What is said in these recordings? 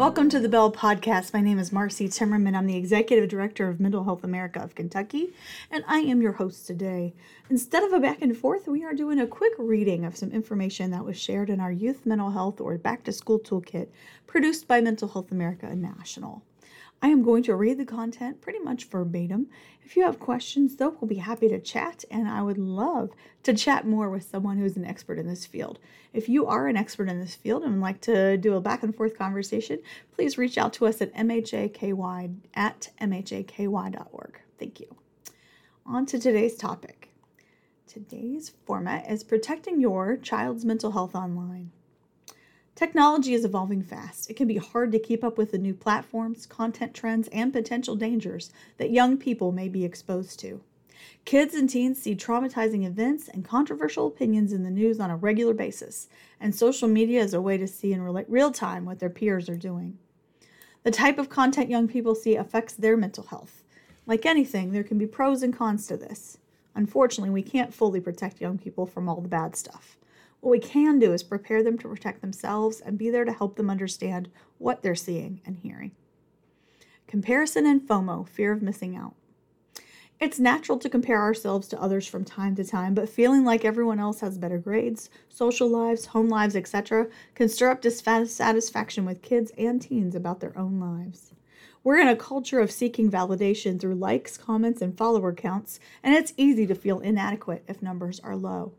Welcome to the Bell Podcast. My name is Marcy Timmerman. I'm the Executive Director of Mental Health America of Kentucky, and I am your host today. Instead of a back and forth, we are doing a quick reading of some information that was shared in our Youth Mental Health or Back to School Toolkit produced by Mental Health America National. I am going to read the content pretty much verbatim. If you have questions, though, we'll be happy to chat, and I would love to chat more with someone who's an expert in this field. If you are an expert in this field and would like to do a back and forth conversation, please reach out to us at mhaky at mhaky.org. Thank you. On to today's topic. Today's format is protecting your child's mental health online. Technology is evolving fast. It can be hard to keep up with the new platforms, content trends, and potential dangers that young people may be exposed to. Kids and teens see traumatizing events and controversial opinions in the news on a regular basis, and social media is a way to see in real time what their peers are doing. The type of content young people see affects their mental health. Like anything, there can be pros and cons to this. Unfortunately, we can't fully protect young people from all the bad stuff. What we can do is prepare them to protect themselves and be there to help them understand what they're seeing and hearing. Comparison and FOMO, fear of missing out. It's natural to compare ourselves to others from time to time, but feeling like everyone else has better grades, social lives, home lives, etc., can stir up dissatisfaction with kids and teens about their own lives. We're in a culture of seeking validation through likes, comments, and follower counts, and it's easy to feel inadequate if numbers are low.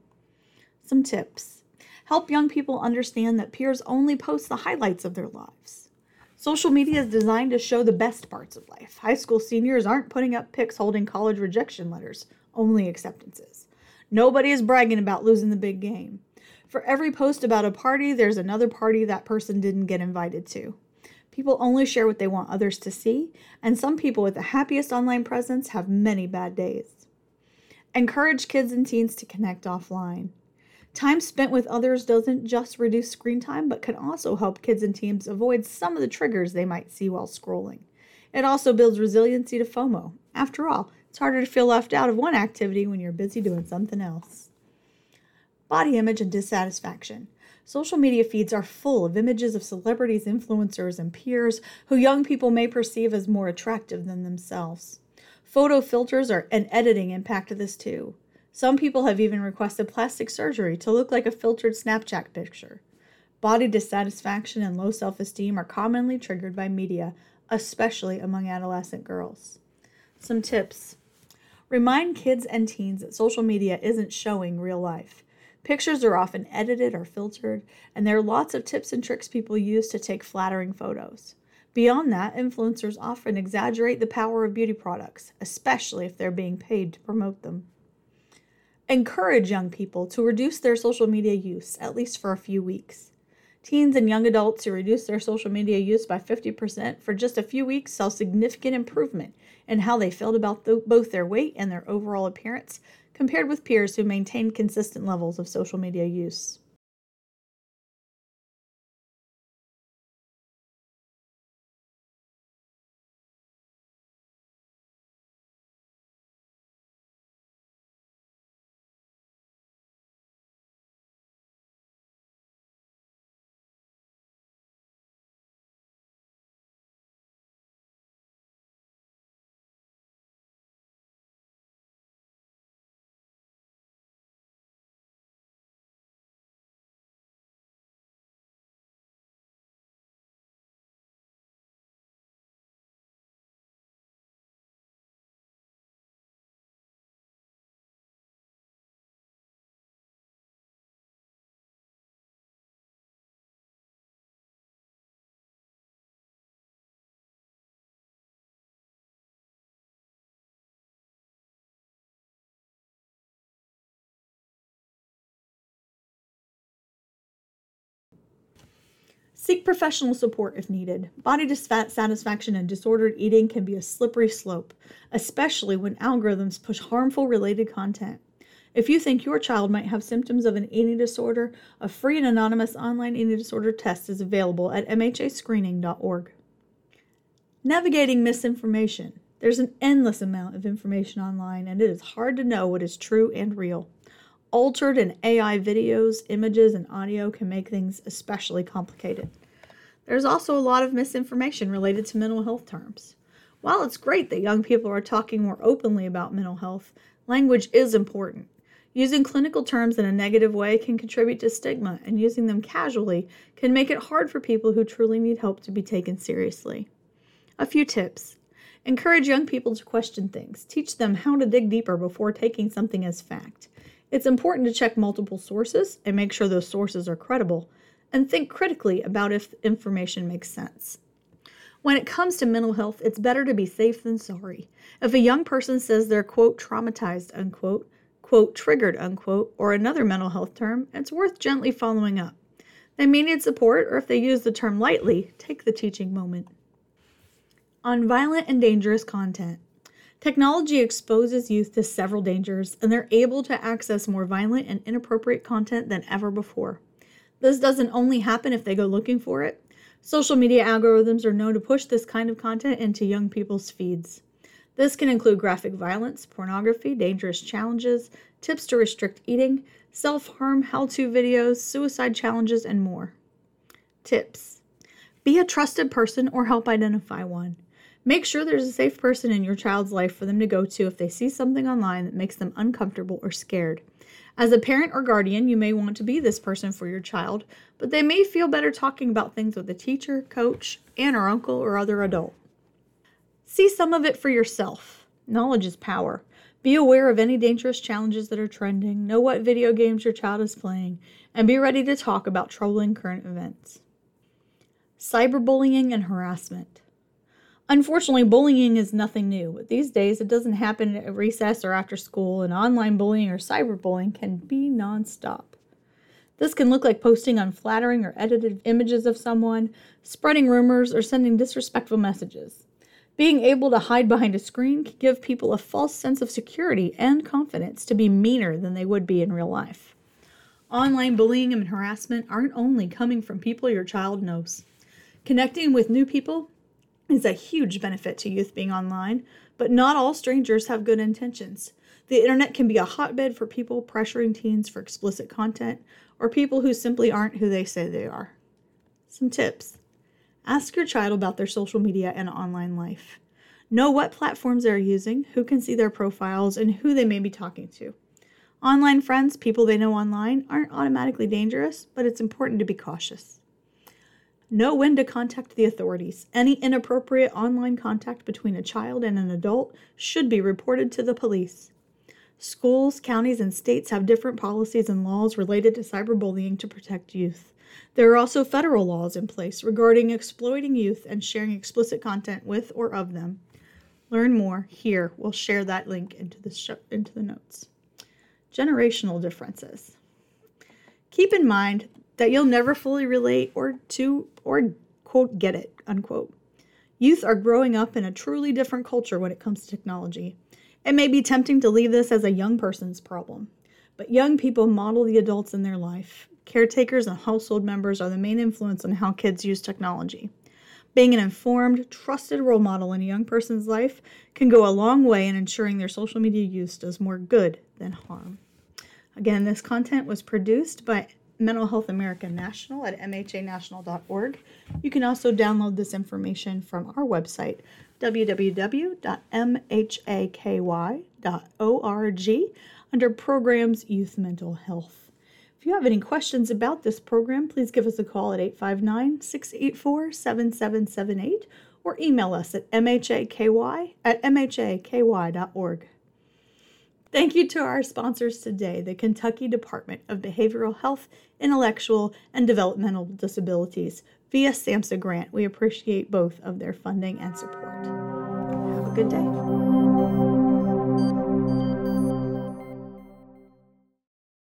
Some tips help young people understand that peers only post the highlights of their lives. Social media is designed to show the best parts of life. High school seniors aren't putting up pics holding college rejection letters, only acceptances. Nobody is bragging about losing the big game. For every post about a party, there's another party that person didn't get invited to. People only share what they want others to see, and some people with the happiest online presence have many bad days. Encourage kids and teens to connect offline. Time spent with others doesn't just reduce screen time, but can also help kids and teens avoid some of the triggers they might see while scrolling. It also builds resiliency to FOMO. After all, it's harder to feel left out of one activity when you're busy doing something else. Body image and dissatisfaction. Social media feeds are full of images of celebrities, influencers, and peers who young people may perceive as more attractive than themselves. Photo filters are an editing impact of this too. Some people have even requested plastic surgery to look like a filtered Snapchat picture. Body dissatisfaction and low self esteem are commonly triggered by media, especially among adolescent girls. Some tips Remind kids and teens that social media isn't showing real life. Pictures are often edited or filtered, and there are lots of tips and tricks people use to take flattering photos. Beyond that, influencers often exaggerate the power of beauty products, especially if they're being paid to promote them. Encourage young people to reduce their social media use, at least for a few weeks. Teens and young adults who reduce their social media use by 50% for just a few weeks saw significant improvement in how they felt about the, both their weight and their overall appearance compared with peers who maintained consistent levels of social media use. Seek professional support if needed. Body dissatisfaction and disordered eating can be a slippery slope, especially when algorithms push harmful related content. If you think your child might have symptoms of an eating disorder, a free and anonymous online eating disorder test is available at mhascreening.org. Navigating misinformation. There's an endless amount of information online, and it is hard to know what is true and real. Altered and AI videos, images, and audio can make things especially complicated. There's also a lot of misinformation related to mental health terms. While it's great that young people are talking more openly about mental health, language is important. Using clinical terms in a negative way can contribute to stigma, and using them casually can make it hard for people who truly need help to be taken seriously. A few tips encourage young people to question things, teach them how to dig deeper before taking something as fact. It's important to check multiple sources and make sure those sources are credible, and think critically about if information makes sense. When it comes to mental health, it's better to be safe than sorry. If a young person says they're, quote, traumatized, unquote, quote, triggered, unquote, or another mental health term, it's worth gently following up. They may need support, or if they use the term lightly, take the teaching moment. On violent and dangerous content. Technology exposes youth to several dangers, and they're able to access more violent and inappropriate content than ever before. This doesn't only happen if they go looking for it. Social media algorithms are known to push this kind of content into young people's feeds. This can include graphic violence, pornography, dangerous challenges, tips to restrict eating, self harm, how to videos, suicide challenges, and more. Tips Be a trusted person or help identify one. Make sure there's a safe person in your child's life for them to go to if they see something online that makes them uncomfortable or scared. As a parent or guardian, you may want to be this person for your child, but they may feel better talking about things with a teacher, coach, aunt or uncle, or other adult. See some of it for yourself. Knowledge is power. Be aware of any dangerous challenges that are trending, know what video games your child is playing, and be ready to talk about troubling current events. Cyberbullying and harassment. Unfortunately, bullying is nothing new, but these days it doesn't happen at recess or after school, and online bullying or cyberbullying can be nonstop. This can look like posting unflattering or edited images of someone, spreading rumors, or sending disrespectful messages. Being able to hide behind a screen can give people a false sense of security and confidence to be meaner than they would be in real life. Online bullying and harassment aren't only coming from people your child knows. Connecting with new people is a huge benefit to youth being online, but not all strangers have good intentions. The internet can be a hotbed for people pressuring teens for explicit content or people who simply aren't who they say they are. Some tips Ask your child about their social media and online life. Know what platforms they're using, who can see their profiles, and who they may be talking to. Online friends, people they know online, aren't automatically dangerous, but it's important to be cautious. Know when to contact the authorities. Any inappropriate online contact between a child and an adult should be reported to the police. Schools, counties, and states have different policies and laws related to cyberbullying to protect youth. There are also federal laws in place regarding exploiting youth and sharing explicit content with or of them. Learn more here. We'll share that link into the into the notes. Generational differences. Keep in mind that you'll never fully relate or to or quote get it unquote. Youth are growing up in a truly different culture when it comes to technology. It may be tempting to leave this as a young person's problem, but young people model the adults in their life. Caretakers and household members are the main influence on how kids use technology. Being an informed, trusted role model in a young person's life can go a long way in ensuring their social media use does more good than harm. Again, this content was produced by Mental Health America National at mhanational.org. You can also download this information from our website, www.mhaky.org, under Programs Youth Mental Health. If you have any questions about this program, please give us a call at 859 684 7778 or email us at mhaky at mhaky.org. Thank you to our sponsors today, the Kentucky Department of Behavioral Health, Intellectual, and Developmental Disabilities via SAMHSA grant. We appreciate both of their funding and support. Have a good day.